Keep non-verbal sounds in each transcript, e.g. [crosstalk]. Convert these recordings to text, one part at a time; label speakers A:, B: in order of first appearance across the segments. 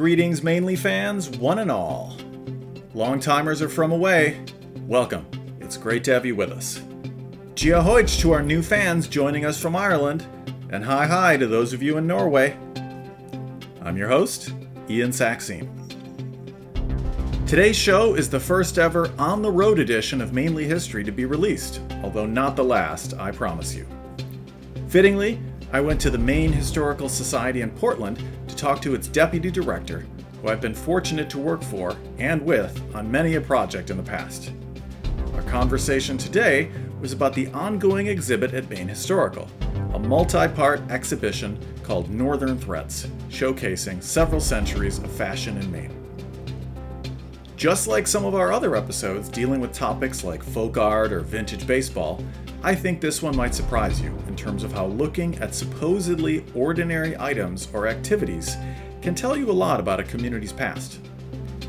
A: Greetings, mainly fans, one and all. Long timers are from away. Welcome. It's great to have you with us. Dia dhuit to our new fans joining us from Ireland, and hi hi to those of you in Norway. I'm your host, Ian Saxine. Today's show is the first ever on the road edition of Mainly History to be released, although not the last, I promise you. Fittingly, I went to the Maine Historical Society in Portland to talk to its deputy director, who I've been fortunate to work for and with on many a project in the past. Our conversation today was about the ongoing exhibit at Maine Historical, a multi part exhibition called Northern Threads, showcasing several centuries of fashion in Maine. Just like some of our other episodes dealing with topics like folk art or vintage baseball, I think this one might surprise you in terms of how looking at supposedly ordinary items or activities can tell you a lot about a community's past.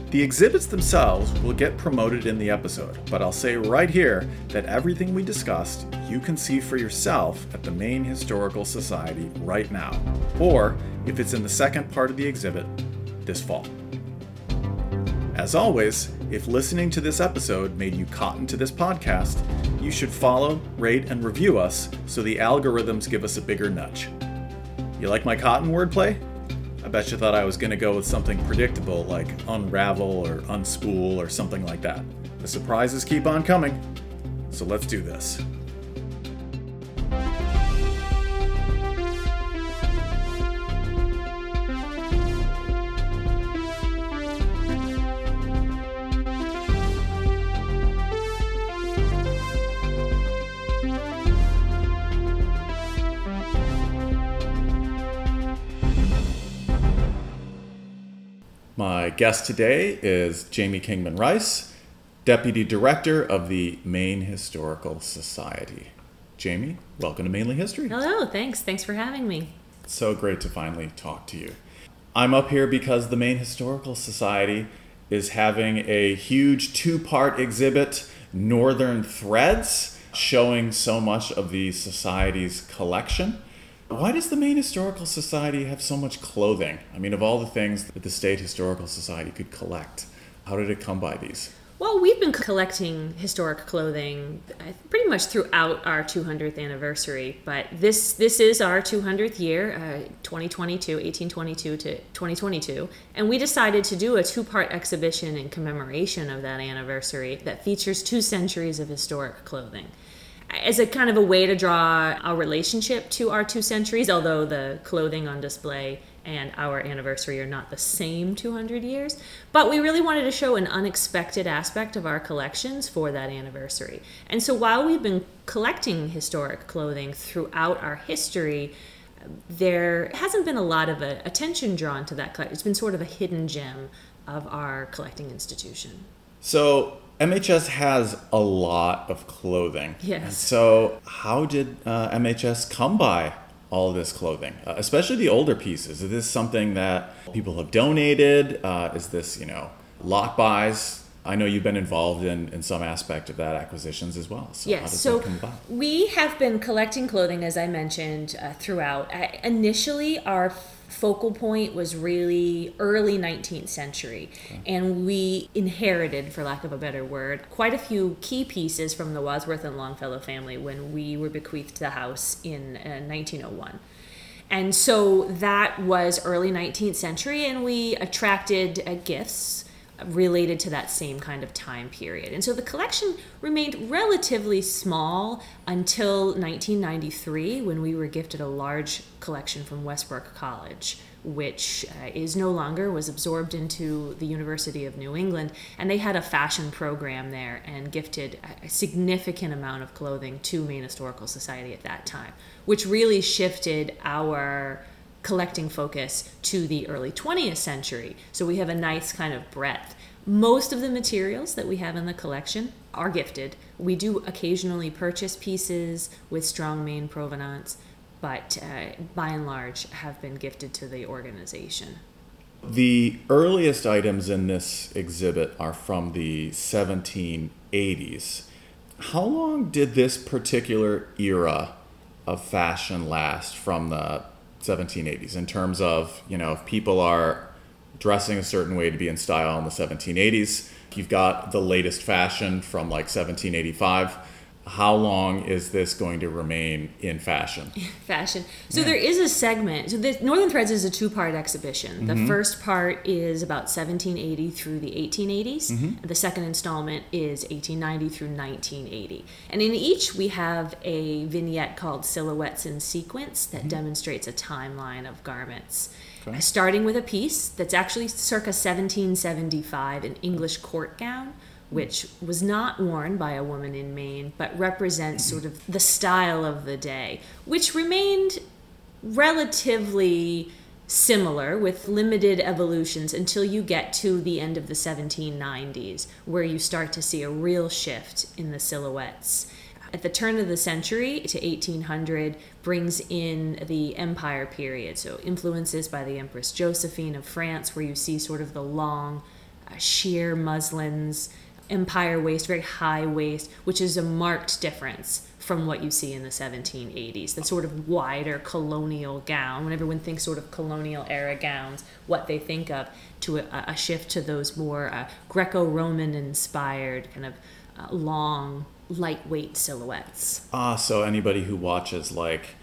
A: The exhibits themselves will get promoted in the episode, but I'll say right here that everything we discussed you can see for yourself at the Maine Historical Society right now, or if it's in the second part of the exhibit, this fall. As always, if listening to this episode made you cotton to this podcast, you should follow, rate, and review us so the algorithms give us a bigger nudge. You like my cotton wordplay? I bet you thought I was going to go with something predictable like unravel or unspool or something like that. The surprises keep on coming, so let's do this. Guest today is Jamie Kingman Rice, Deputy Director of the Maine Historical Society. Jamie, welcome to Mainly History.
B: Hello, thanks. Thanks for having me.
A: It's so great to finally talk to you. I'm up here because the Maine Historical Society is having a huge two part exhibit, Northern Threads, showing so much of the Society's collection. Why does the Maine Historical Society have so much clothing? I mean, of all the things that the State Historical Society could collect, how did it come by these?
B: Well, we've been collecting historic clothing pretty much throughout our 200th anniversary, but this this is our 200th year, uh, 2022, 1822 to 2022, and we decided to do a two-part exhibition in commemoration of that anniversary that features two centuries of historic clothing as a kind of a way to draw our relationship to our two centuries, although the clothing on display and our anniversary are not the same 200 years. But we really wanted to show an unexpected aspect of our collections for that anniversary. And so while we've been collecting historic clothing throughout our history, there hasn't been a lot of a, attention drawn to that collection. It's been sort of a hidden gem of our collecting institution.
A: So MHS has a lot of clothing.
B: Yes.
A: And so, how did uh, MHS come by all this clothing, uh, especially the older pieces? Is this something that people have donated? Uh, is this, you know, lot buys? I know you've been involved in, in some aspect of that acquisitions as well.
B: So yes, so we have been collecting clothing, as I mentioned, uh, throughout. initially, our focal point was really early 19th century. Okay. And we inherited, for lack of a better word, quite a few key pieces from the Wadsworth and Longfellow family when we were bequeathed the house in uh, 1901. And so that was early 19th century, and we attracted uh, gifts related to that same kind of time period. And so the collection remained relatively small until 1993 when we were gifted a large collection from Westbrook College which uh, is no longer was absorbed into the University of New England and they had a fashion program there and gifted a significant amount of clothing to Maine Historical Society at that time which really shifted our collecting focus to the early 20th century. So we have a nice kind of breadth. Most of the materials that we have in the collection are gifted. We do occasionally purchase pieces with strong Maine provenance, but uh, by and large have been gifted to the organization.
A: The earliest items in this exhibit are from the 1780s. How long did this particular era of fashion last from the 1780s in terms of, you know, if people are dressing a certain way to be in style in the 1780s. You've got the latest fashion from like 1785 how long is this going to remain in fashion? [laughs]
B: fashion. So yeah. there is a segment. So the Northern Threads is a two-part exhibition. The mm-hmm. first part is about 1780 through the 1880s. Mm-hmm. The second installment is 1890 through 1980. And in each we have a vignette called Silhouettes in Sequence that mm-hmm. demonstrates a timeline of garments. Okay. Starting with a piece that's actually circa 1775, an English court gown which was not worn by a woman in Maine, but represents sort of the style of the day, which remained relatively similar with limited evolutions until you get to the end of the 1790s, where you start to see a real shift in the silhouettes. At the turn of the century to 1800 brings in the empire period, so influences by the Empress Josephine of France, where you see sort of the long, uh, sheer muslins empire waist, very high waist, which is a marked difference from what you see in the 1780s. The sort of wider colonial gown, when everyone thinks sort of colonial era gowns, what they think of, to a, a shift to those more uh, Greco Roman inspired, kind of uh, long, lightweight silhouettes.
A: Ah, so anybody who watches like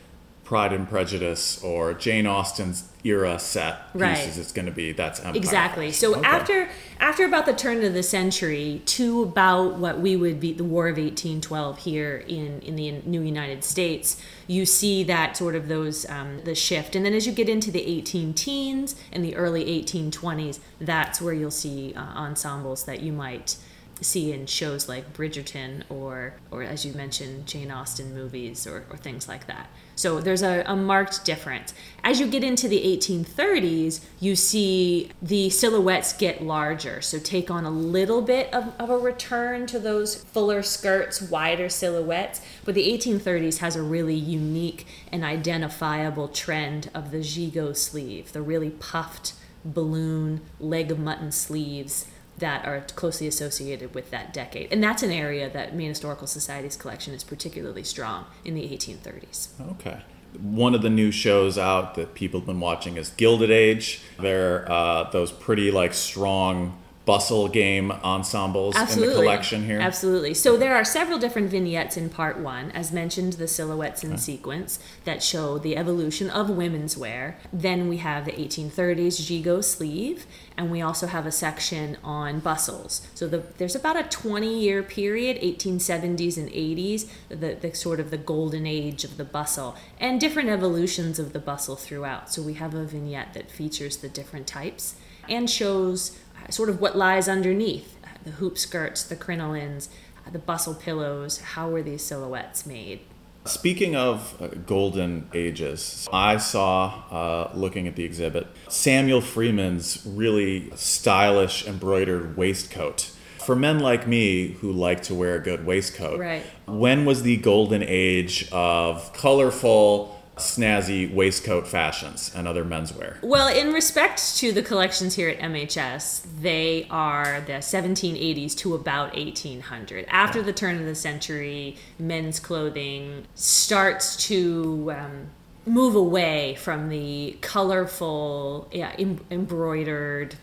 A: Pride and Prejudice or Jane Austen's era set pieces. Right. It's going to be that's Empire.
B: exactly. So okay. after after about the turn of the century to about what we would be the War of 1812 here in in the New United States, you see that sort of those um, the shift, and then as you get into the 18 teens and the early 1820s, that's where you'll see uh, ensembles that you might see in shows like Bridgerton or or as you mentioned Jane Austen movies or, or things like that. So there's a, a, marked difference. As you get into the 1830s, you see the silhouettes get larger, so take on a little bit of, of a return to those fuller skirts, wider silhouettes. But the 1830s has a really unique and identifiable trend of the gigot sleeve, the really puffed balloon leg of mutton sleeves that are closely associated with that decade. And that's an area that Maine Historical Society's collection is particularly strong in the 1830s.
A: Okay. One of the new shows out that people have been watching is Gilded Age. They're uh, those pretty like strong bustle game ensembles Absolutely. in the collection here?
B: Absolutely. So there are several different vignettes in part one. As mentioned, the silhouettes in sequence that show the evolution of women's wear. Then we have the 1830s gigot sleeve, and we also have a section on bustles. So the, there's about a 20 year period, 1870s and 80s, the, the sort of the golden age of the bustle, and different evolutions of the bustle throughout. So we have a vignette that features the different types and shows sort of what lies underneath the hoop skirts, the crinolines, the bustle pillows. How were these silhouettes made?
A: Speaking of uh, golden ages, I saw, uh, looking at the exhibit, Samuel Freeman's really stylish embroidered waistcoat. For men like me who like to wear a good waistcoat,
B: right.
A: when was the golden age of colorful, snazzy waistcoat fashions and other menswear?
B: Well, in respect to the collections here at MHS, they are the 1780s to about 1800. After the turn of the century, men's clothing starts to um, move away from the colorful, yeah, em- embroidered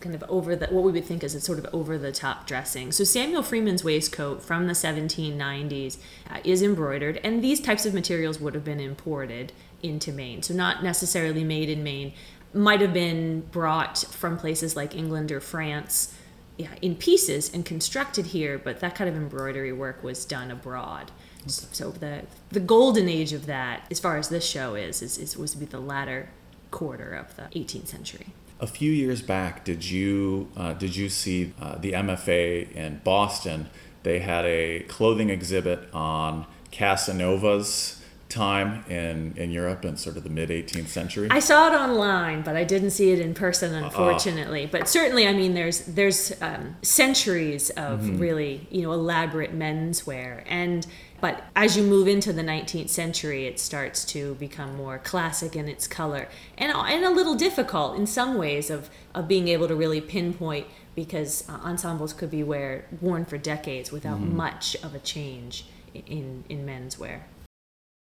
B: kind of over the what we would think is a sort of over the top dressing. So Samuel Freeman's waistcoat from the 1790s uh, is embroidered, and these types of materials would have been imported into Maine. So not necessarily made in Maine, might have been brought from places like England or France. Yeah, in pieces and constructed here, but that kind of embroidery work was done abroad. So the the golden age of that, as far as this show is, is, is was to be the latter quarter of the 18th century.
A: A few years back, did you uh, did you see uh, the MFA in Boston? They had a clothing exhibit on Casanova's time in, in Europe in sort of the mid 18th century?
B: I saw it online, but I didn't see it in person, uh-uh. unfortunately. Uh, but certainly, I mean, there's there's um, centuries of mm-hmm. really you know elaborate menswear, and but as you move into the 19th century, it starts to become more classic in its color and, and a little difficult in some ways of, of being able to really pinpoint because uh, ensembles could be wear, worn for decades without mm-hmm. much of a change in, in menswear.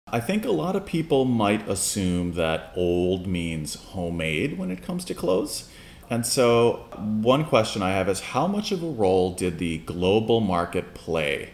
A: I think a lot of people might assume that old means homemade when it comes to clothes. And so, one question I have is how much of a role did the global market play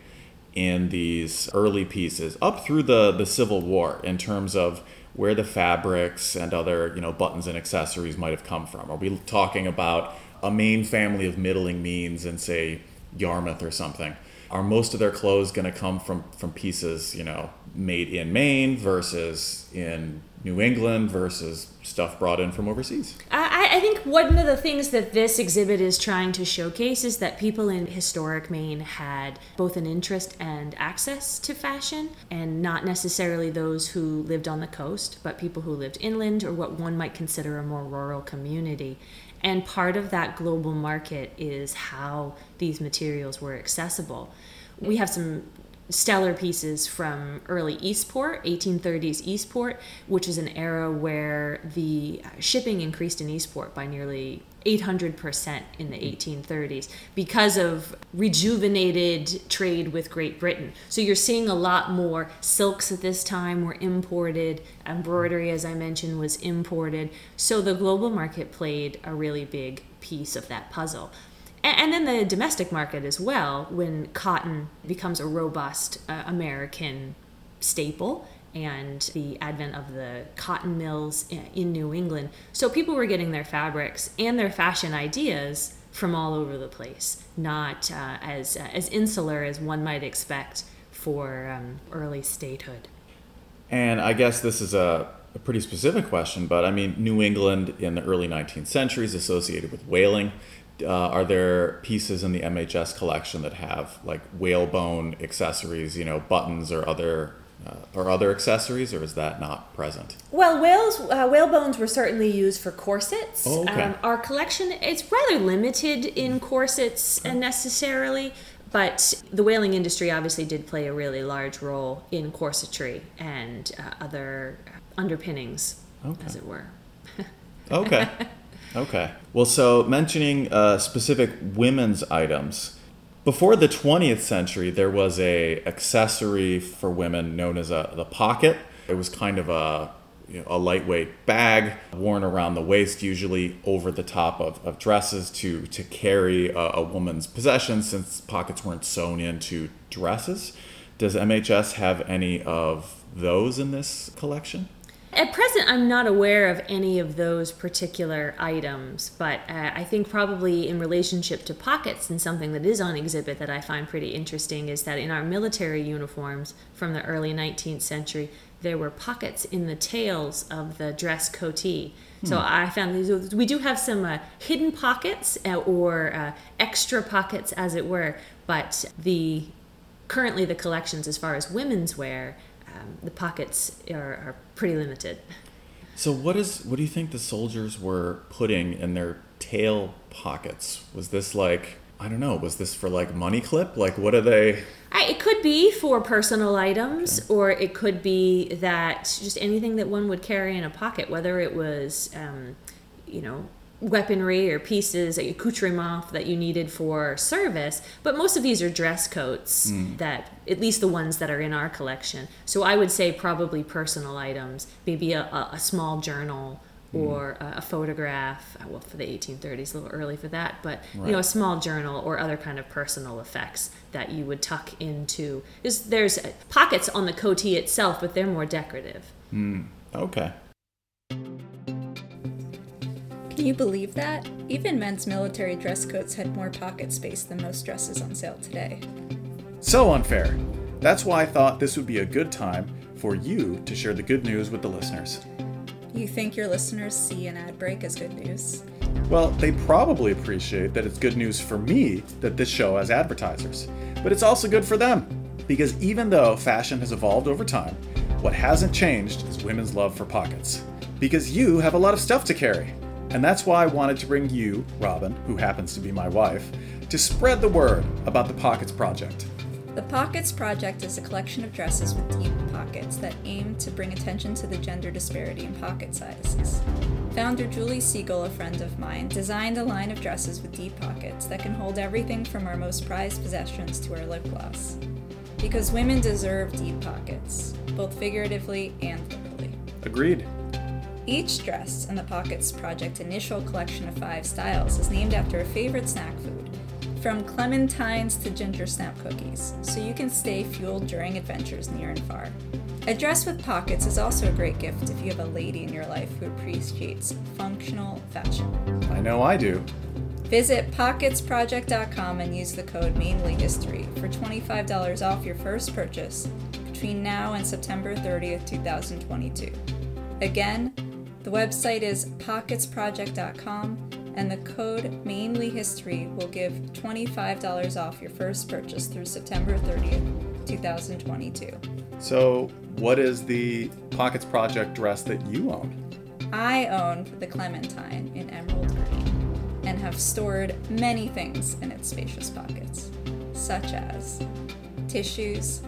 A: in these early pieces up through the, the Civil War in terms of where the fabrics and other you know buttons and accessories might have come from? Are we talking about a Maine family of middling means in say Yarmouth or something? Are most of their clothes going to come from from pieces you know made in Maine versus in New England versus stuff brought in from overseas?
B: I, I, think one of the things that this exhibit is trying to showcase is that people in historic Maine had both an interest and access to fashion, and not necessarily those who lived on the coast, but people who lived inland or what one might consider a more rural community. And part of that global market is how these materials were accessible. We have some stellar pieces from early Eastport, 1830s Eastport, which is an era where the shipping increased in Eastport by nearly 800% in the 1830s because of rejuvenated trade with Great Britain. So you're seeing a lot more silks at this time were imported, embroidery, as I mentioned, was imported. So the global market played a really big piece of that puzzle and then the domestic market as well when cotton becomes a robust uh, american staple and the advent of the cotton mills in new england. So people were getting their fabrics and their fashion ideas from all over the place not uh, as uh, as insular as one might expect for um, early statehood.
A: And i guess this is a a pretty specific question, but I mean, New England in the early 19th century is associated with whaling uh, are there pieces in the MHS collection that have like whalebone accessories, you know, buttons or other uh, or other accessories, or is that not present?
B: Well, whales uh, whale bones were certainly used for corsets.
A: Oh, okay. Um,
B: our collection is rather limited in corsets okay. necessarily, but the whaling industry obviously did play a really large role in corsetry and uh, other underpinnings, okay. as it were. [laughs]
A: okay. Okay. Well, so mentioning uh, specific women's items. Before the 20th century, there was a accessory for women known as a the pocket. It was kind of a you know, a lightweight bag worn around the waist, usually over the top of, of dresses to to carry a, a woman's possessions, since pockets weren't sewn into dresses. Does MHS have any of those in this collection?
B: At present, I'm not aware of any of those particular items, but uh, I think probably in relationship to pockets and something that is on exhibit that I find pretty interesting is that in our military uniforms from the early 19th century, there were pockets in the tails of the dress coatee. Hmm. So I found these, we do have some uh, hidden pockets uh, or uh, extra pockets, as it were, but the currently the collections as far as women's wear um, the pockets are, are pretty limited.
A: So what is what do you think the soldiers were putting in their tail pockets? Was this like I don't know. Was this for like money clip? Like what are they?
B: I, it could be for personal items, okay. or it could be that just anything that one would carry in a pocket, whether it was, um, you know, weaponry or pieces, accoutrement that you needed for service. But most of these are dress coats mm. that, at least the ones that are in our collection. So I would say probably personal items, maybe a, a small journal hmm. or a, a photograph. Uh, well, for the 1830s, a little early for that, but right. you know, a small journal or other kind of personal effects that you would tuck into. There's, there's pockets on the coatee itself, but they're more decorative.
A: Mm. Okay.
C: Can you believe that? Even men's military dress coats had more pocket space than most dresses on sale today.
A: So unfair. That's why I thought this would be a good time for you to share the good news with the listeners.
C: You think your listeners see an ad break as good news?
A: Well, they probably appreciate that it's good news for me that this show has advertisers. But it's also good for them. Because even though fashion has evolved over time, what hasn't changed is women's love for pockets. Because you have a lot of stuff to carry. And that's why I wanted to bring you, Robin, who happens to be my wife, to spread the word about the Pockets Project.
C: The Pockets Project is a collection of dresses with deep pockets that aim to bring attention to the gender disparity in pocket sizes. Founder Julie Siegel, a friend of mine, designed a line of dresses with deep pockets that can hold everything from our most prized possessions to our lip gloss. Because women deserve deep pockets, both figuratively and literally.
A: Agreed.
C: Each dress in the Pockets Project initial collection of five styles is named after a favorite snack food, from clementines to ginger snap cookies, so you can stay fueled during adventures near and far. A dress with pockets is also a great gift if you have a lady in your life who appreciates functional fashion.
A: I know I do.
C: Visit pocketsproject.com and use the code MAINLYHISTORY for $25 off your first purchase between now and September 30th, 2022. Again, the website is pocketsproject.com and the code MAINLYHISTORY will give $25 off your first purchase through September 30th, 2022.
A: So, what is the Pockets Project dress that you own?
C: I own the Clementine in emerald green and have stored many things in its spacious pockets, such as tissues,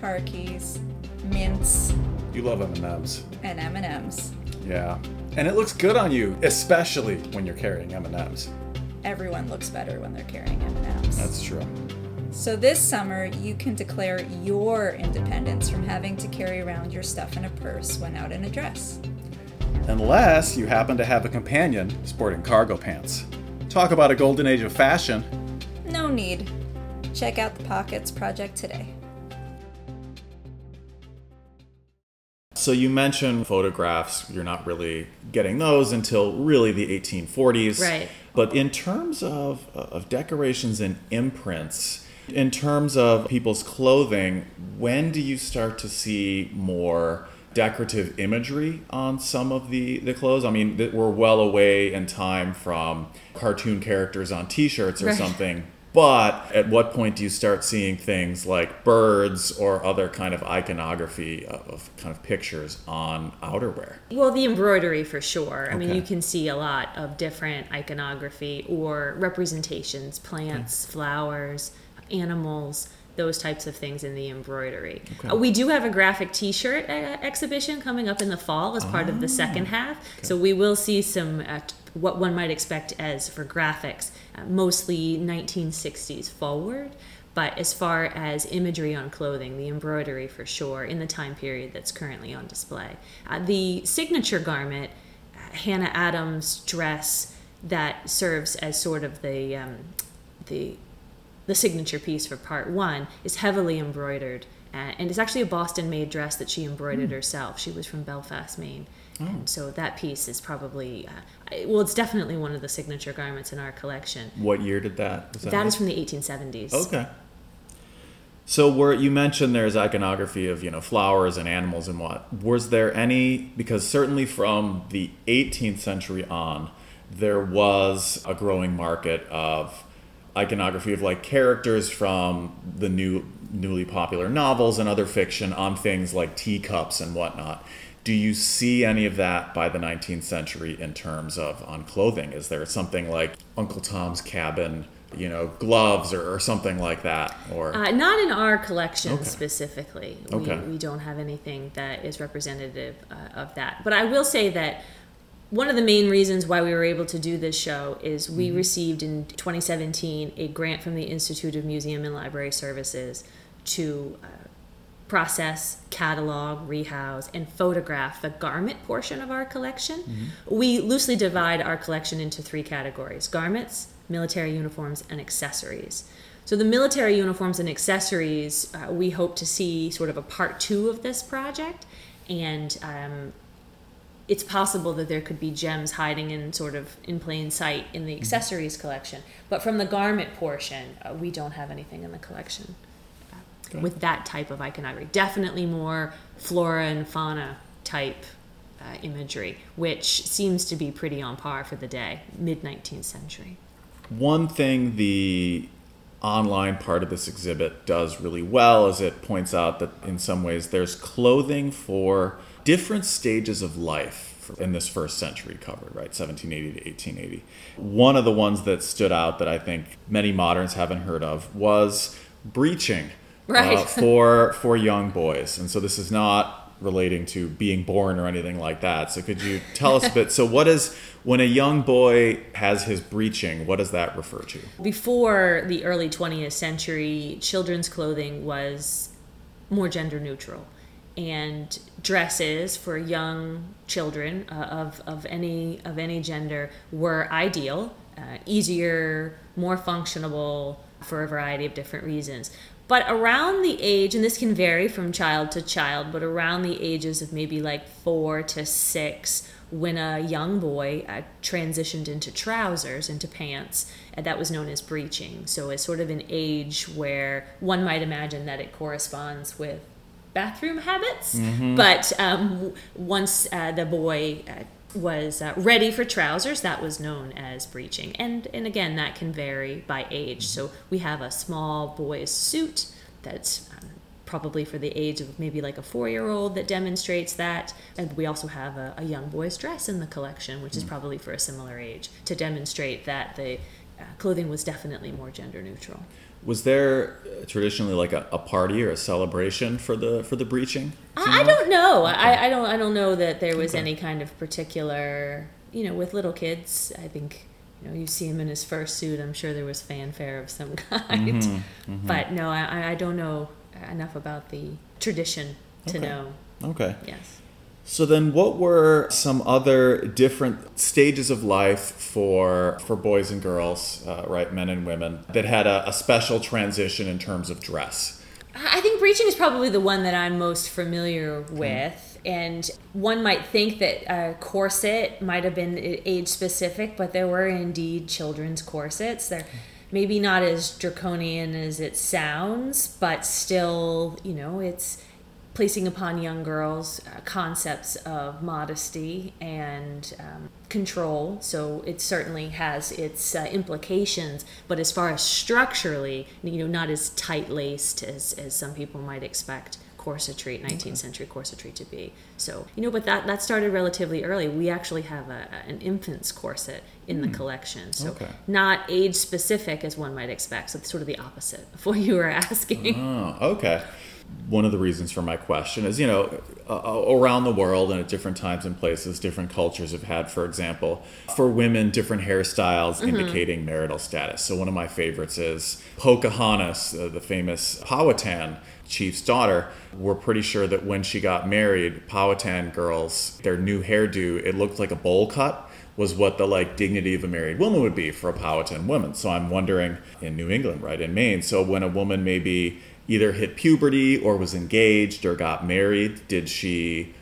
C: car keys, mints,
A: You love M&Ms.
C: and M&Ms.
A: Yeah. And it looks good on you, especially when you're carrying M&Ms.
C: Everyone looks better when they're carrying M&Ms.
A: That's true.
C: So this summer, you can declare your independence from having to carry around your stuff in a purse when out in a dress.
A: Unless you happen to have a companion sporting cargo pants. Talk about a golden age of fashion.
C: No need. Check out the Pockets Project today.
A: So you mentioned photographs, you're not really getting those until really the 1840s.
B: Right.
A: But in terms of, of decorations and imprints, in terms of people's clothing, when do you start to see more decorative imagery on some of the, the clothes? I mean, we're well away in time from cartoon characters on t-shirts or
B: Right.
A: something. But at what point do you start seeing things like birds or other kind of iconography of, of kind of pictures on outerwear?
B: Well, the embroidery for sure. I mean, you can see a lot of different iconography or representations plants, flowers, animals, those types of things in the embroidery. Uh, we do have a graphic t shirt uh, exhibition coming up in the fall as part of the second half. So we will see some. Uh, t- what one might expect as for graphics, uh, mostly 1960s forward. But as far as imagery on clothing, the embroidery for sure in the time period that's currently on display. Uh, the signature garment, uh, Hannah Adams' dress, that serves as sort of the um, the the signature piece for part one, is heavily embroidered. Uh, and it's actually a Boston made dress that she embroidered herself. She was from Belfast, Maine. And so that piece is probably, uh, well, it's definitely one of the signature garments in our collection.
A: What year did that? Was
B: That is from the 1870s.
A: Okay. So where you mentioned there's iconography of you know flowers and animals and what was there any because certainly from the 18th century on there was a growing market of iconography of like characters from the new newly popular novels and other fiction on things like teacups and whatnot. Do you see any of that by the 19th century in terms of on clothing? Is there something like Uncle Tom's Cabin, you know, gloves or, or something like that? Or
B: Uh, not in our collection
A: Okay.
B: specifically.
A: Okay.
B: We, we don't have anything that is representative uh, of that. But I will say that one of the main reasons why we were able to do this show is we
A: Mm-hmm.
B: received in 2017 a grant from the Institute of Museum and Library Services to uh, process, catalog, rehouse, and photograph the garment portion of our collection.
A: Mm-hmm.
B: We loosely divide our collection into three categories garments, military uniforms, and accessories. So, the military uniforms and accessories, uh, we hope to see sort of a part two of this project. And um, it's possible that there could be gems hiding in sort of in plain sight in the accessories collection. But from the garment portion, uh, we don't have anything in the collection uh, with that type of iconography. Definitely more flora and fauna type uh, imagery, which seems to be pretty on par for the day, mid 19th century.
A: One thing the online part of this exhibit does really well is it points out that in some ways there's clothing for different stages of life in this first century covered, right? 1780 to 1880. One of the ones that stood out that I think many moderns haven't heard of was breeching
B: Right.
A: uh, [laughs] [laughs] for for young boys. And so this is not relating to being born or anything like that. So could you tell us a bit? [laughs] So what is when a young boy has his breeching? What does that refer to?
B: Before the early 20th century, children's clothing was more gender neutral. And dresses for young children uh, of, of any of any gender were ideal, uh, easier, more functional for a variety of different reasons. But around the age, and this can vary from child to child, but around the ages of maybe like four to six, when a young boy uh, transitioned into trousers, into pants, and that was known as breeching. So it's sort of an age where one might imagine that it corresponds with bathroom habits. But um, once uh, the boy uh, was uh, ready for trousers, that was known as breeching. And, and again, that can vary by age. So we have a small boy's suit that's um, probably for the age of maybe like a four year old that demonstrates that. And we also have a, a young boy's dress in the collection, which is probably for a similar age, to demonstrate that the uh, clothing was definitely more gender neutral.
A: Was there traditionally like a, a party or a celebration for the for the breeching?
B: I, I don't know. I, I don't. I don't know that there was any kind of particular. You know, with little kids, I think you know you see him in his first suit. I'm sure there was fanfare of some [laughs] kind. Mm-hmm. Mm-hmm. But no, I, I don't know enough about the tradition to
A: Okay.
B: know.
A: Okay.
B: Yes.
A: So then, what were some other different stages of life for for boys and girls, uh, right, men and women, that had a, a special transition in terms of dress?
B: I think breeching is probably the one that I'm most familiar with. And one might think that a corset might have been age specific, but there were indeed children's corsets. They're maybe not as draconian as it sounds, but still, you know, it's placing upon young girls uh, concepts of modesty and um, control. So it certainly has its uh, implications, but as far as structurally, you know, not as tight laced as, as some people might expect corsetry, 19th century corsetry to be. So, you know, but that, that started relatively early. We actually have a, an infant's corset in the collection. So
A: Okay.
B: not age specific as one might expect. So it's sort of the opposite of what you were [laughs] asking.
A: Oh, okay. One of the reasons for my question is, you know, uh, around the world and at different times and places, different cultures have had, for example, for women, different hairstyles indicating marital status. So one of my favorites is Pocahontas, uh, the famous Powhatan chief's daughter. We're pretty sure that when she got married, Powhatan girls, their new hairdo, it looked like a bowl cut was what the like dignity of a married woman would be for a Powhatan woman. So I'm wondering in New England, right, in Maine. So when a woman maybe either hit puberty or was engaged or got married, did she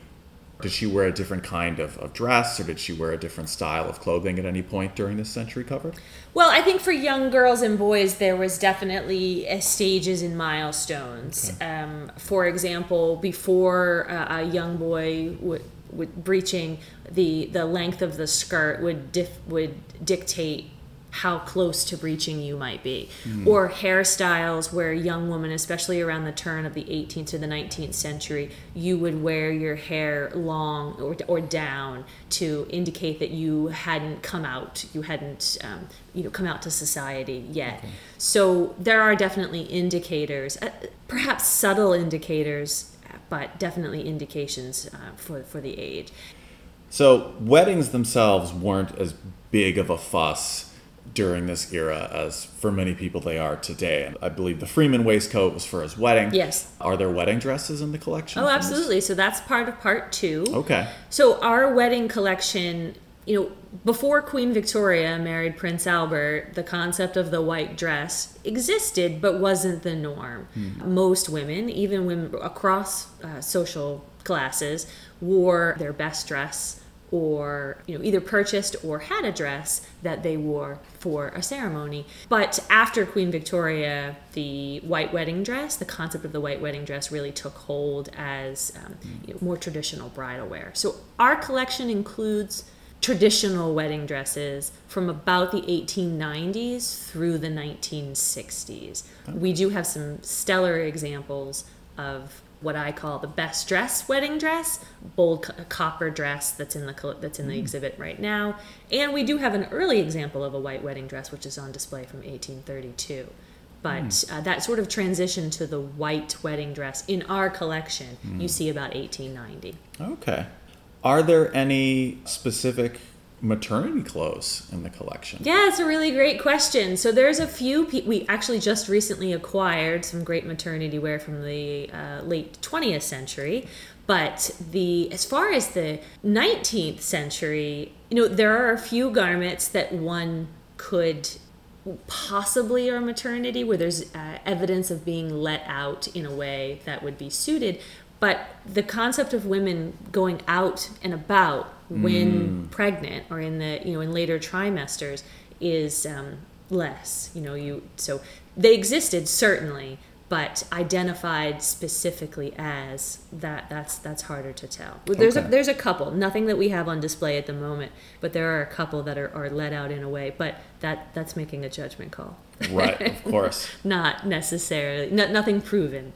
A: did she wear a different kind of, of dress or did she wear a different style of clothing at any point during this century cover?
B: Well, I think for young girls and boys, there was definitely uh, stages and milestones. Um, for example, before uh, a young boy would, would breeching, the the length of the skirt would dif- would dictate how close to breeching you might be, or hairstyles where young women, especially around the turn of the 18th to the 19th century, you would wear your hair long or, or down to indicate that you hadn't come out, you hadn't um, you know come out to society yet. So there are definitely indicators, uh, perhaps subtle indicators, but definitely indications uh, for for the age.
A: So weddings themselves weren't as big of a fuss during this era as for many people they are today. I believe the Freeman waistcoat was for his wedding.
B: Yes.
A: Are there wedding dresses in the collection?
B: Oh, absolutely. So that's part of part two.
A: Okay.
B: So our wedding collection, you know, before Queen Victoria married Prince Albert, the concept of the white dress existed but wasn't the norm. Most women, even women across uh, social classes, wore their best dress or you know either purchased or had a dress that they wore for a ceremony. But after queen victoria the white wedding dress the concept of the white wedding dress really took hold as um, you know, more traditional bridal wear. So our collection includes traditional wedding dresses from about the 1890s through the 1960s we do have some stellar examples of what I call the best dress wedding dress, bold co- copper dress that's in the col- that's in the mm. exhibit right now, and we do have an early example of a white wedding dress which is on display from 1832. But mm. uh, that sort of transition to the white wedding dress in our collection, you mm. see about 1890.
A: Okay. Are there any specific maternity clothes in the collection?
B: Yeah, it's a really great question. So there's a few. Pe- we actually just recently acquired some great maternity wear from the uh, late 20th century. But the as far as the 19th century, you know, there are a few garments that one could possibly are maternity where there's uh, evidence of being let out in a way that would be suited but the concept of women going out and about when mm. pregnant or in the you know in later trimesters is um, less you know you so they existed certainly but identified specifically as that that's that's harder to tell there's okay. a there's a couple nothing that we have on display at the moment but there are a couple that are, are let out in a way but that that's making a judgment call
A: right of [laughs] course
B: not necessarily no, nothing proven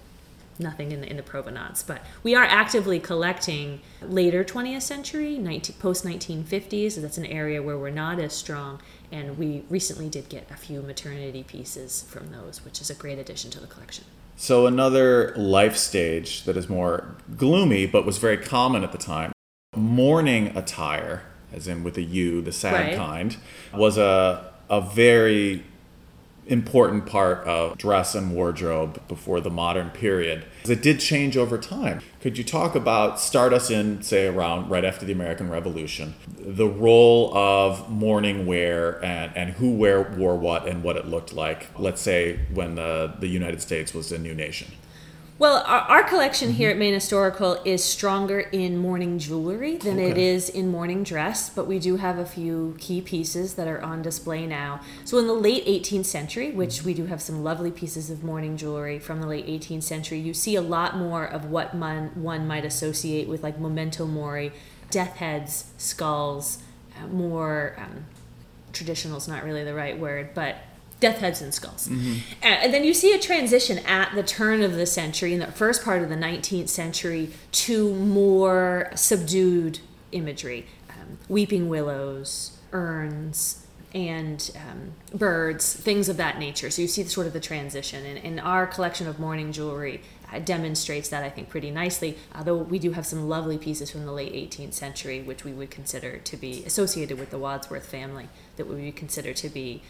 B: nothing in the, in the provenance. But we are actively collecting later 20th century, 19, post 1950s. That's an area where we're not as strong. And we recently did get a few maternity pieces from those, which is a great addition to the collection.
A: So, another life stage that is more gloomy but was very common at the time mourning attire, as in with a U, the sad right. kind, was a, a very important part of dress and wardrobe before the modern period. It did change over time. Could you talk about, start us in, say, around right after the American Revolution, the role of mourning wear and, and who wear, wore what and what it looked like, let's say, when the, the United States was a new nation?
B: Well, our, our collection here at Maine Historical is stronger in mourning jewelry than okay. it is in mourning dress, but we do have a few key pieces that are on display now. So, in the late 18th century, which we do have some lovely pieces of mourning jewelry from the late 18th century, you see a lot more of what one, one might associate with like memento mori, death heads, skulls, uh, more um, traditional is not really the right word, but death heads and skulls. Mm-hmm. And then you see a transition at the turn of the century, in the first part of the 19th century, to more subdued imagery um, weeping willows, urns, and um, birds, things of that nature. So you see the, sort of the transition. And, and our collection of mourning jewelry uh, demonstrates that, I think, pretty nicely. Although we do have some lovely pieces from the late 18th century, which we would consider to be associated with the Wadsworth family, that we would consider to be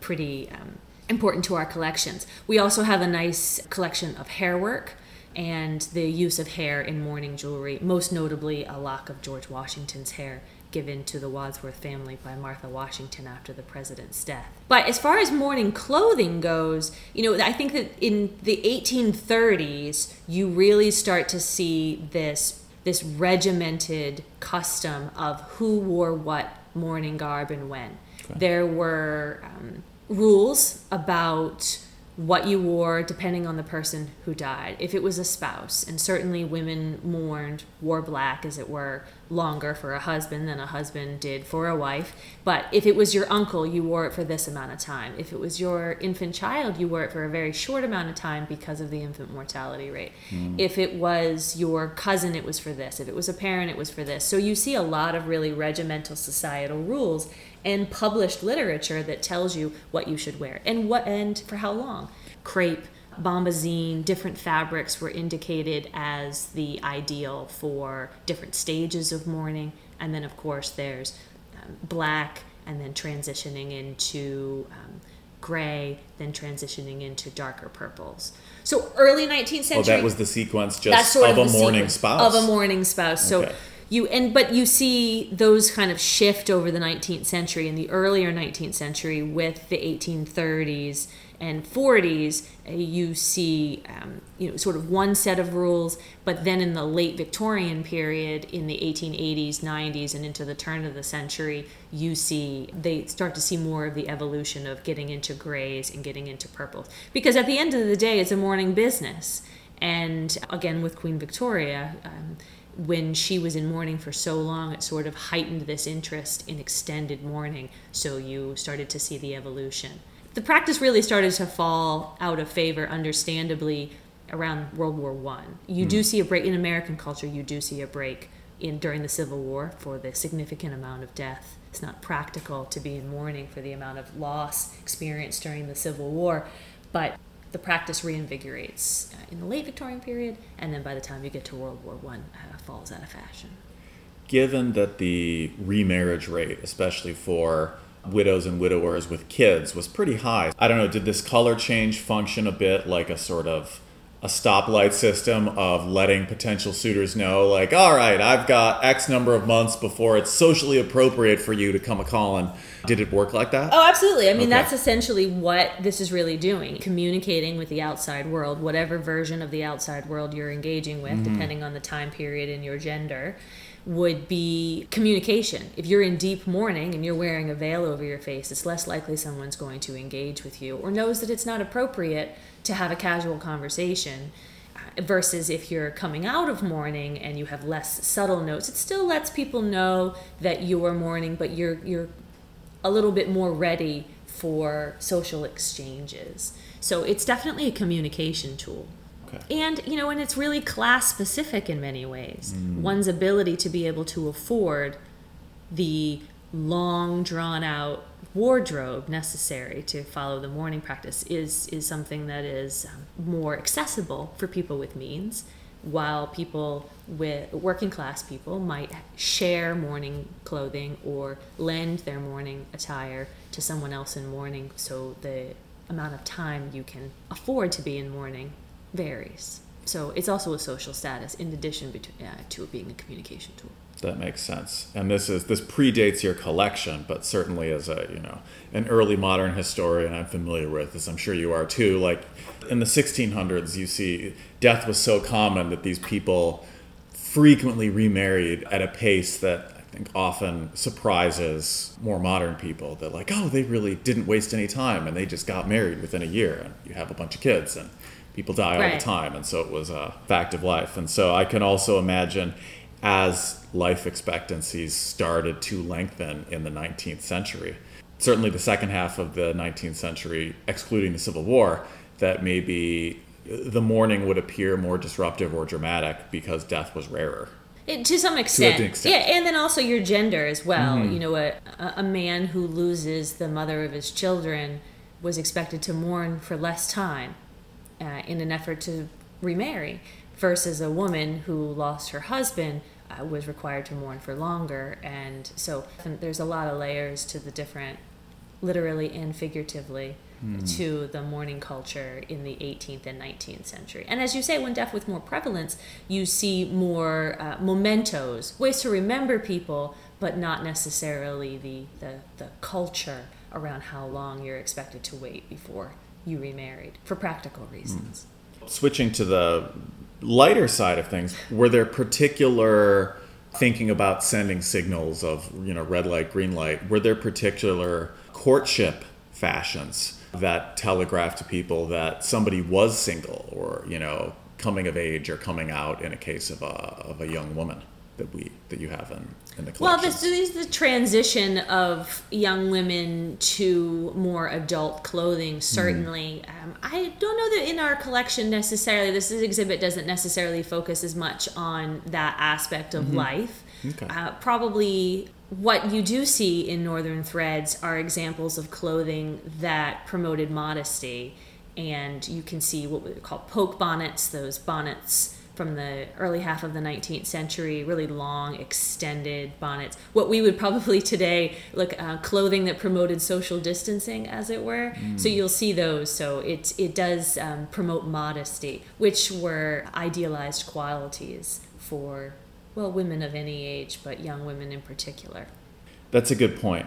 B: pretty um, important to our collections. We also have a nice collection of hair work and the use of hair in mourning jewelry, most notably a lock of George Washington's hair given to the Wadsworth family by Martha Washington after the president's death. But as far as mourning clothing goes, you know, I think that in the 1830s, you really start to see this this regimented custom of who wore what mourning garb and when. There were um, rules about what you wore depending on the person who died. If it was a spouse, and certainly women mourned, wore black as it were, longer for a husband than a husband did for a wife. But if it was your uncle, you wore it for this amount of time. If it was your infant child, you wore it for a very short amount of time because of the infant mortality rate. Mm. If it was your cousin, it was for this. If it was a parent, it was for this. So you see a lot of really regimental societal rules and published literature that tells you what you should wear and what and for how long. Crepe, bombazine, different fabrics were indicated as the ideal for different stages of mourning. And then, of course, there's um, black, and then transitioning into um, gray, then transitioning into darker purples. So early 19th century. Oh,
A: that was the sequence just of, of a mourning spouse.
B: Of a mourning spouse. Okay. So you and but you see those kind of shift over the 19th century in the earlier 19th century with the 1830s and 40s uh, you see um, you know sort of one set of rules but then in the late victorian period in the 1880s 90s and into the turn of the century you see they start to see more of the evolution of getting into grays and getting into purples. Because at the end of the day it's a mourning business. And again with queen victoria um, when she was in mourning for so long, it sort of heightened this interest in extended mourning. So you started to see the evolution. The practice really started to fall out of favor, understandably, around World War One. You mm. do hmm. see a break in American culture. You do see a break in during the Civil War for the significant amount of death. It's not practical to be in mourning for the amount of loss experienced during the Civil War, but the practice reinvigorates uh, in the late Victorian period, and then by the time you get to World War One, uh, falls out of fashion.
A: given that the remarriage rate, especially for widows and widowers with kids, was pretty high, I don't know, did this color change function a bit like a sort of a stoplight system of letting potential suitors know, like, all right, I've got X number of months before it's socially appropriate for you to come a calling. Did it work like that?
B: Oh, absolutely. I mean,
A: Okay.
B: that's essentially what this is really doing communicating with the outside world, whatever version of the outside world you're engaging with, mm-hmm. depending on the time period and your gender. Would be communication. If you're in deep mourning and you're wearing a veil over your face, it's less likely someone's going to engage with you or knows that it's not appropriate to have a casual conversation uh, versus if you're coming out of mourning and you have less subtle notes it still lets people know that you are mourning but you're you're a little bit more ready for social exchanges so it's definitely a communication tool
A: Okay.
B: and you know and it's really class specific in many ways one's ability to be able to afford the long drawn out wardrobe necessary to follow the mourning practice is is something that is um, more accessible for people with means while people with working class people might share mourning clothing or lend their mourning attire to someone else in mourning so the amount of time you can afford to be in mourning varies so it's also a social status in addition between, uh, to it being a communication tool
A: That makes sense. And this is this predates your collection, but certainly as a you know an early modern historian, I'm familiar with this. I'm sure you are too. Like in the 1600s, you see death was so common that these people frequently remarried at a pace that I think often surprises more modern people. That like, oh, they really didn't waste any time, and they just got married within a year, and you have a bunch of kids, and people die all
B: Right.
A: the time, and so it was a fact of life. And so I can also imagine as life expectancies started to lengthen in the 19th century, certainly the second half of the 19th century, excluding the Civil War, that maybe the mourning would appear more disruptive or dramatic because death was rarer.
B: It, to some extent.
A: extent. Mm-hmm.
B: Yeah, and then also your gender as well. You know, a, a man who loses the mother of his children was expected to mourn for less time uh, in an effort to remarry, versus a woman who lost her husband uh, was required to mourn for longer. And so there's a lot of layers to the different, literally and figuratively, to the mourning culture in the 18th and 19th century. And as you say, when death with more prevalence, you see more uh, mementos, ways to remember people, but not necessarily the, the, the culture around how long you're expected to wait before you remarried for practical reasons. Mm.
A: Switching to the lighter side of things, were there particular thinking about sending signals of, you know, red light, green light, were there particular courtship fashions that telegraphed to people that somebody was single or, you know, coming of age or coming out in a case of a, of a young woman that we that you have in, in the collection?
B: Well, this is the transition of young women to more adult clothing. Certainly, um, I don't know that in our collection necessarily. This exhibit doesn't necessarily focus as much on that aspect of life.
A: Okay.
B: Uh, probably what you do see in Northern Threads are examples of clothing that promoted modesty, and you can see what we call poke bonnets. Those bonnets from the early half of the 19th century, really long, extended bonnets. What we would probably today look uh, clothing that promoted social distancing, as it were. So you'll see those. So it it does um, promote modesty, which were idealized qualities for well women of any age, but young women in particular.
A: That's a good point.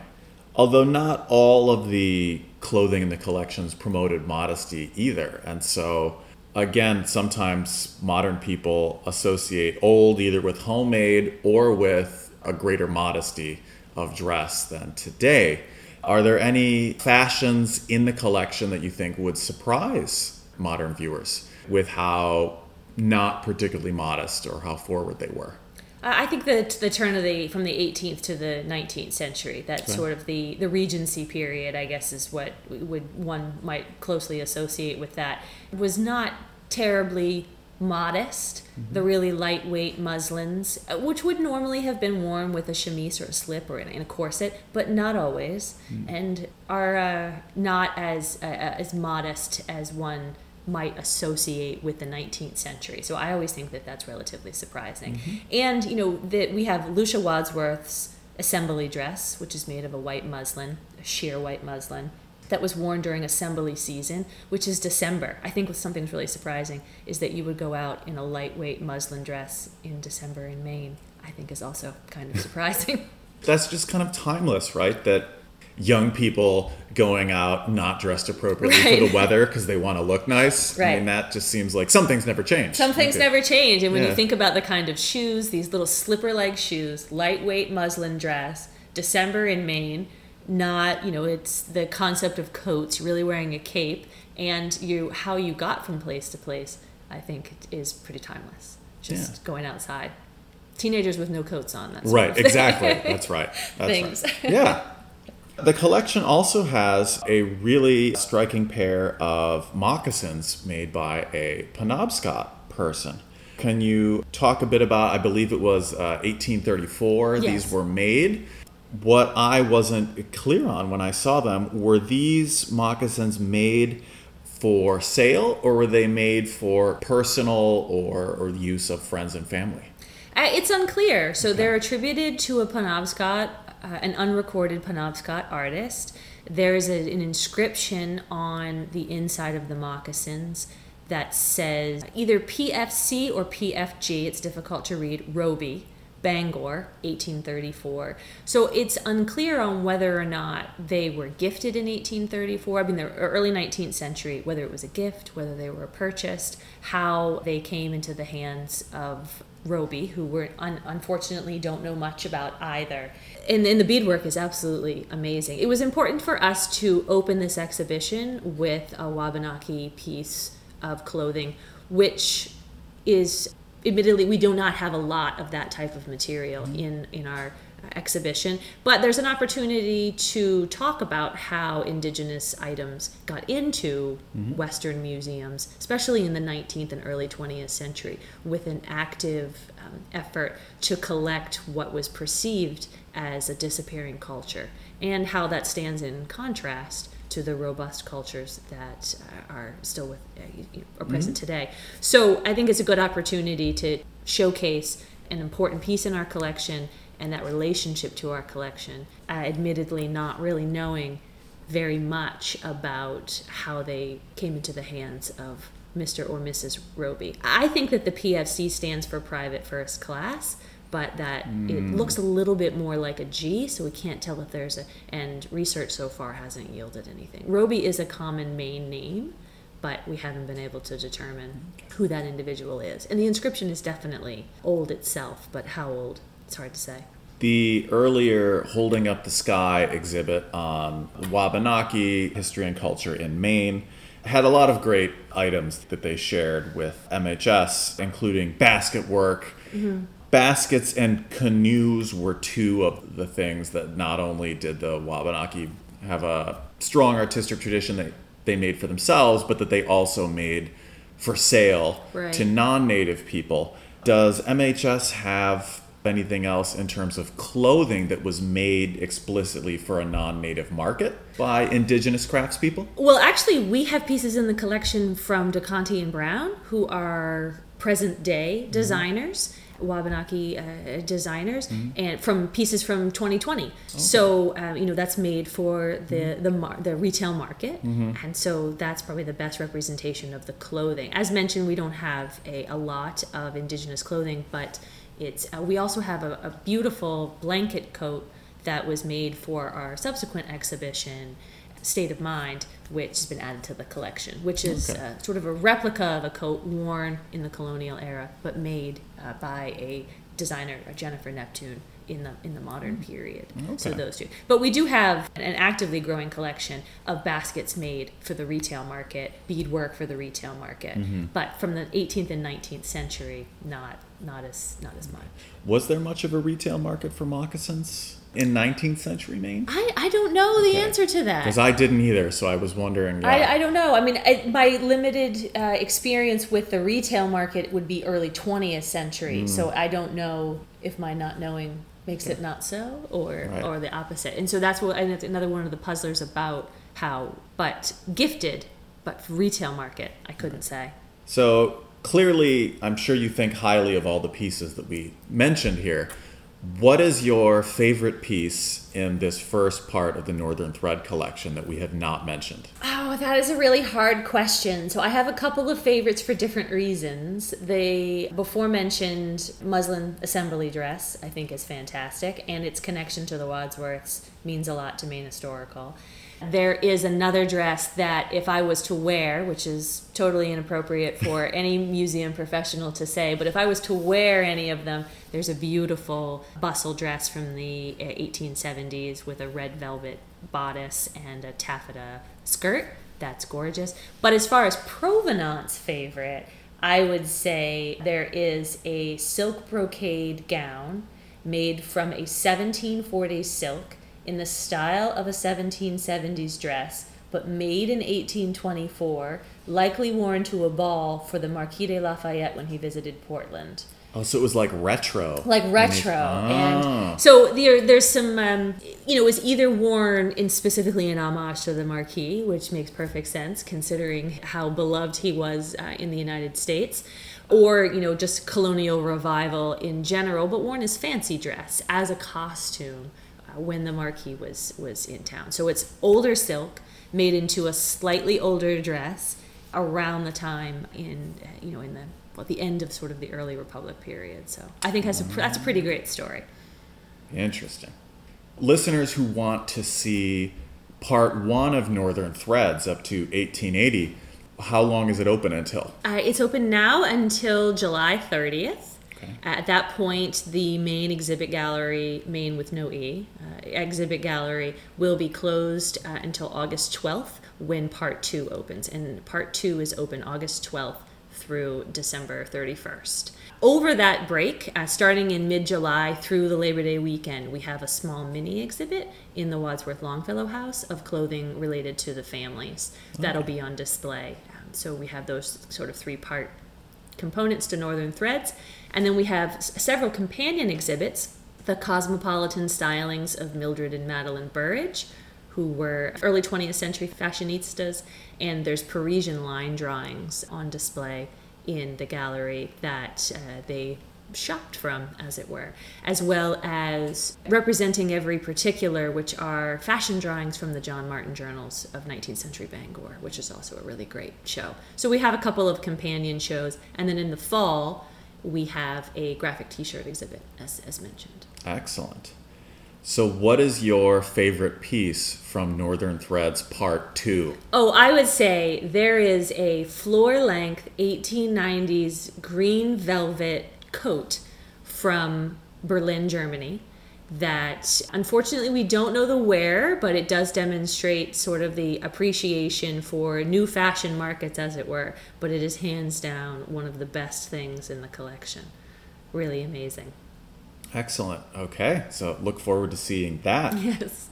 A: Although not all of the clothing in the collections promoted modesty either. And so, again, sometimes modern people associate old either with homemade or with a greater modesty of dress than today. Are there any fashions in the collection that you think would surprise modern viewers with how not particularly modest or how forward they were?
B: I I think that the turn of the from the 18th to the 19th century, that sort of the the Regency period, I guess, is what would one might closely associate with that, was not terribly modest. The really lightweight muslins, uh, which would normally have been worn with a chemise or a slip or in, a corset, but not always, and are uh, not as uh, as modest as one might associate with the 19th century. So I always think that that's relatively surprising. Mm-hmm. And you know that we have Lucia Wadsworth's assembly dress, which is made of a white muslin, a sheer white muslin that was worn during assembly season, which is December. I think something's really surprising is that you would go out in a lightweight muslin dress in December in Maine. I think is also kind of [laughs] surprising.
A: That's just kind of timeless, right? That young people going out not dressed appropriately for the [laughs] weather because they want to look nice. I mean, that just seems like something's never changed.
B: Some things
A: Okay.
B: never change. And when
A: Yeah.
B: you think about the kind of shoes, these little slipper leg shoes, lightweight muslin dress, December in Maine, not, you know, it's the concept of coats, really wearing a cape, and you how you got from place to place, I think is pretty timeless. Just
A: Yeah.
B: going outside. Teenagers with no coats on. That's
A: Right, exactly. [laughs] That's right. That's
B: Things.
A: right. Yeah. [laughs] The collection also has a really striking pair of moccasins made by a Penobscot person. Can you talk a bit about? I believe it was uh, 1834.
B: Yes.
A: These were made. What I wasn't clear on when I saw them were these moccasins made for sale or were they made for personal or, or use of friends and family?
B: Uh, It's unclear. So they're attributed to a Penobscot, uh, an unrecorded Penobscot artist. There's a, an inscription on the inside of the moccasins that says either PFC or PFG. It's difficult to read. Roby, Bangor, 1834. So it's unclear on whether or not they were gifted in 1834. I mean, the early 19th century, whether it was a gift, whether they were purchased, how they came into the hands of Roby, who we're un- unfortunately don't know much about either. And, and the beadwork is absolutely amazing. It was important for us to open this exhibition with a Wabanaki piece of clothing, which is admittedly we do not have a lot of that type of material mm-hmm. in in our exhibition but there's an opportunity to talk about how indigenous items got into western museums especially in the 19th and early 20th century with an active um, effort to collect what was perceived as a disappearing culture and how that stands in contrast to the robust cultures that uh, are still with uh, are present today. So I think it's a good opportunity to showcase an important piece in our collection and that relationship to our collection. Uh, admittedly, not really knowing very much about how they came into the hands of Mr. or Mrs. Roby. I think that the PFC stands for private first class, but that it looks a little bit more like a G, so we can't tell if there's a, and research so far hasn't yielded anything. Roby is a common Maine name, but we haven't been able to determine who that individual is. And the inscription is definitely old itself, but how old, it's hard to say.
A: The earlier Holding Up the Sky exhibit on Wabanaki history and culture in Maine had a lot of great items that they shared with MHS, including basket work. Mm-hmm. Baskets and canoes were two of the things that not only did the Wabanaki have a strong artistic tradition that they made for themselves, but that they also made for sale
B: Right.
A: to non native people. Does MHS have anything else in terms of clothing that was made explicitly for a non native market by indigenous craftspeople?
B: Well, actually, we have pieces in the collection from Decontie and Brown, who are present day mm-hmm. designers, Wabanaki uh, designers, and from pieces from 2020. So, um, you know, that's made for the the, mar- the retail market, and so that's probably the best representation of the clothing. As mentioned, we don't have a, a lot of indigenous clothing, but it's uh, we also have a, a beautiful blanket coat that was made for our subsequent exhibition state of mind which has been added to the collection which is
A: Okay.
B: uh, sort of a replica of a coat worn in the colonial era but made uh, by a designer jennifer neptune in the in the modern period. So those two. But we do have an actively growing collection of baskets made for the retail market beadwork for the retail market but from the 18th and 19th century not not as not as much.
A: Was there much of a retail market for moccasins in 19th century Maine?
B: i i don't know the
A: Okay.
B: answer to that
A: Because I didn't either, so I was wondering. yeah.
B: I, I don't know. I mean, I, my limited uh, experience with the retail market would be early 20th century. So I don't know if my not knowing makes it not so or
A: Right.
B: or the opposite. And so that's what and it's another one of the puzzlers about how but gifted but retail market, I couldn't say.
A: So clearly, I'm sure you think highly of all the pieces that we mentioned here. What is your favorite piece in this first part of the Northern Thread collection that we have not mentioned?
B: Oh, that is a really hard question. So I have a couple of favorites for different reasons. The before mentioned muslin assembly dress, I think, is fantastic, and its connection to the Wadsworths means a lot to Maine Historical. There is another dress that, if I was to wear, which is totally inappropriate for [laughs] any museum professional to say, but if I was to wear any of them, there's a beautiful bustle dress from the eh, 1870s with a red velvet bodice and a taffeta skirt. That's gorgeous. But as far as provenance favorite, I would say there is a silk brocade gown made from a 1740s silk in the style of a 1770s dress, but made in 1824, likely worn to a ball for the Marquis de Lafayette when he visited Portland.
A: Oh, so it was like retro.
B: Like retro,
A: Ah.
B: and so there, there's some, um, you know, it was either worn in specifically in homage to the Marquis, which makes perfect sense considering how beloved he was uh, in the United States, or you know, just colonial revival in general, but worn as fancy dress as a costume when the Marquis was was in town. So it's older silk made into a slightly older dress around the time in you know in the well, the end of sort of the early Republic period. So I think that's a that's a pretty great story.
A: Interesting. Listeners who want to see part one of Northern Threads up to 1880, how long is it open until?
B: Uh, it's open now until July 30th.
A: Okay.
B: At that point, the main exhibit gallery, main with no E, uh, exhibit gallery will be closed uh, until August 12th when part two opens. And part two is open August 12th through December 31st. Over that break, uh, starting in mid July through the Labor Day weekend, we have a small mini exhibit in the Wadsworth Longfellow House of clothing related to the families that'll be on display. Um, so we have those sort of three part components to Northern Threads. And then we have several companion exhibits the cosmopolitan stylings of Mildred and Madeline Burrage, who were early 20th century fashionistas, and there's Parisian line drawings on display in the gallery that uh, they shopped from, as it were, as well as representing every particular, which are fashion drawings from the John Martin journals of 19th century Bangor, which is also a really great show. So we have a couple of companion shows, and then in the fall, we have a graphic t shirt exhibit, as, as mentioned.
A: Excellent. So, what is your favorite piece from Northern Threads Part 2?
B: Oh, I would say there is a floor length 1890s green velvet coat from Berlin, Germany. That unfortunately we don't know the wear, but it does demonstrate sort of the appreciation for new fashion markets, as it were. But it is hands down one of the best things in the collection. Really amazing.
A: Excellent. Okay, so look forward to seeing that. [laughs]
B: Yes.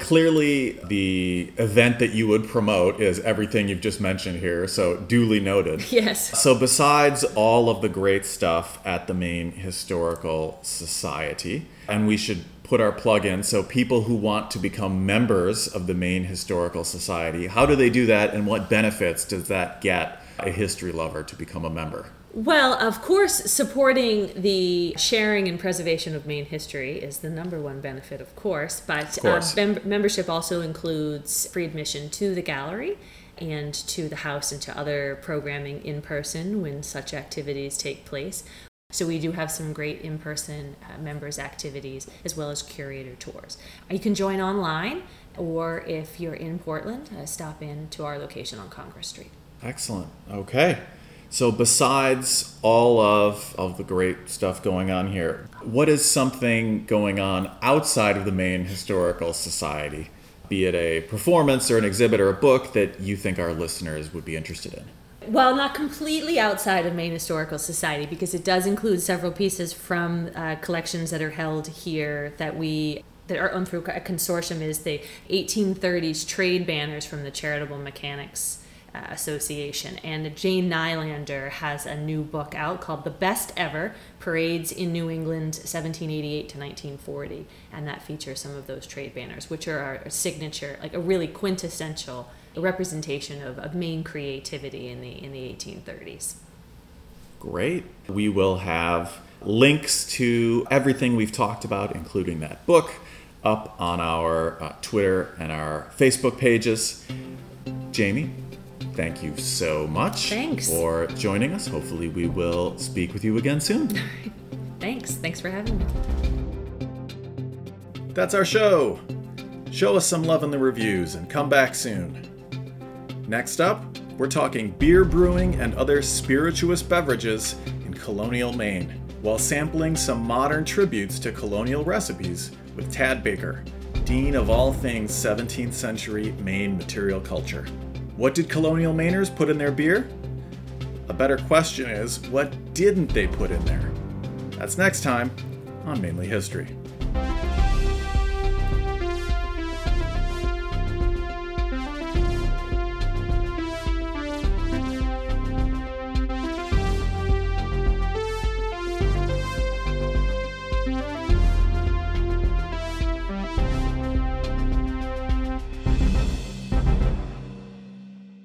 A: Clearly, the event that you would promote is everything you've just mentioned here, so duly noted. [laughs]
B: Yes.
A: So, besides all of the great stuff at the Maine Historical Society, and we should put our plug in, so people who want to become members of the Maine Historical Society, how do they do that, and what benefits does that get a history lover to become a member?
B: Well, of course, supporting the sharing and preservation of Maine history is the number one benefit, of course. But
A: course.
B: Uh, mem- membership also includes free admission to the gallery and to the house and to other programming in person when such activities take place. So we do have some great in-person uh, members activities as well as curator tours. You can join online, or if you're in Portland, uh, stop in to our location on Congress Street.
A: Excellent. Okay. So besides all of, of the great stuff going on here, what is something going on outside of the Maine Historical Society? Be it a performance or an exhibit or a book that you think our listeners would be interested in?
B: Well, not completely outside of Maine Historical Society because it does include several pieces from uh, collections that are held here that we that are owned through a consortium is the 1830s trade banners from the Charitable Mechanics Association. And Jane Nylander has a new book out called The Best Ever Parades in New England 1788 to 1940. And that features some of those trade banners, which are our signature, like a really quintessential representation of, of Maine creativity in the in the 1830s.
A: Great. We will have links to everything we've talked about, including that book, up on our uh, Twitter and our Facebook pages. Jamie, thank you so much
B: Thanks.
A: for joining us. Hopefully, we will speak with you again soon. [laughs]
B: Thanks. Thanks for having me.
A: That's our show. Show us some love in the reviews and come back soon. Next up, we're talking beer brewing and other spirituous beverages in colonial Maine, while sampling some modern tributes to colonial recipes with Tad Baker, Dean of all things 17th century Maine material culture. What did colonial Mainers put in their beer? A better question is, what didn't they put in there? That's next time on Mainly History.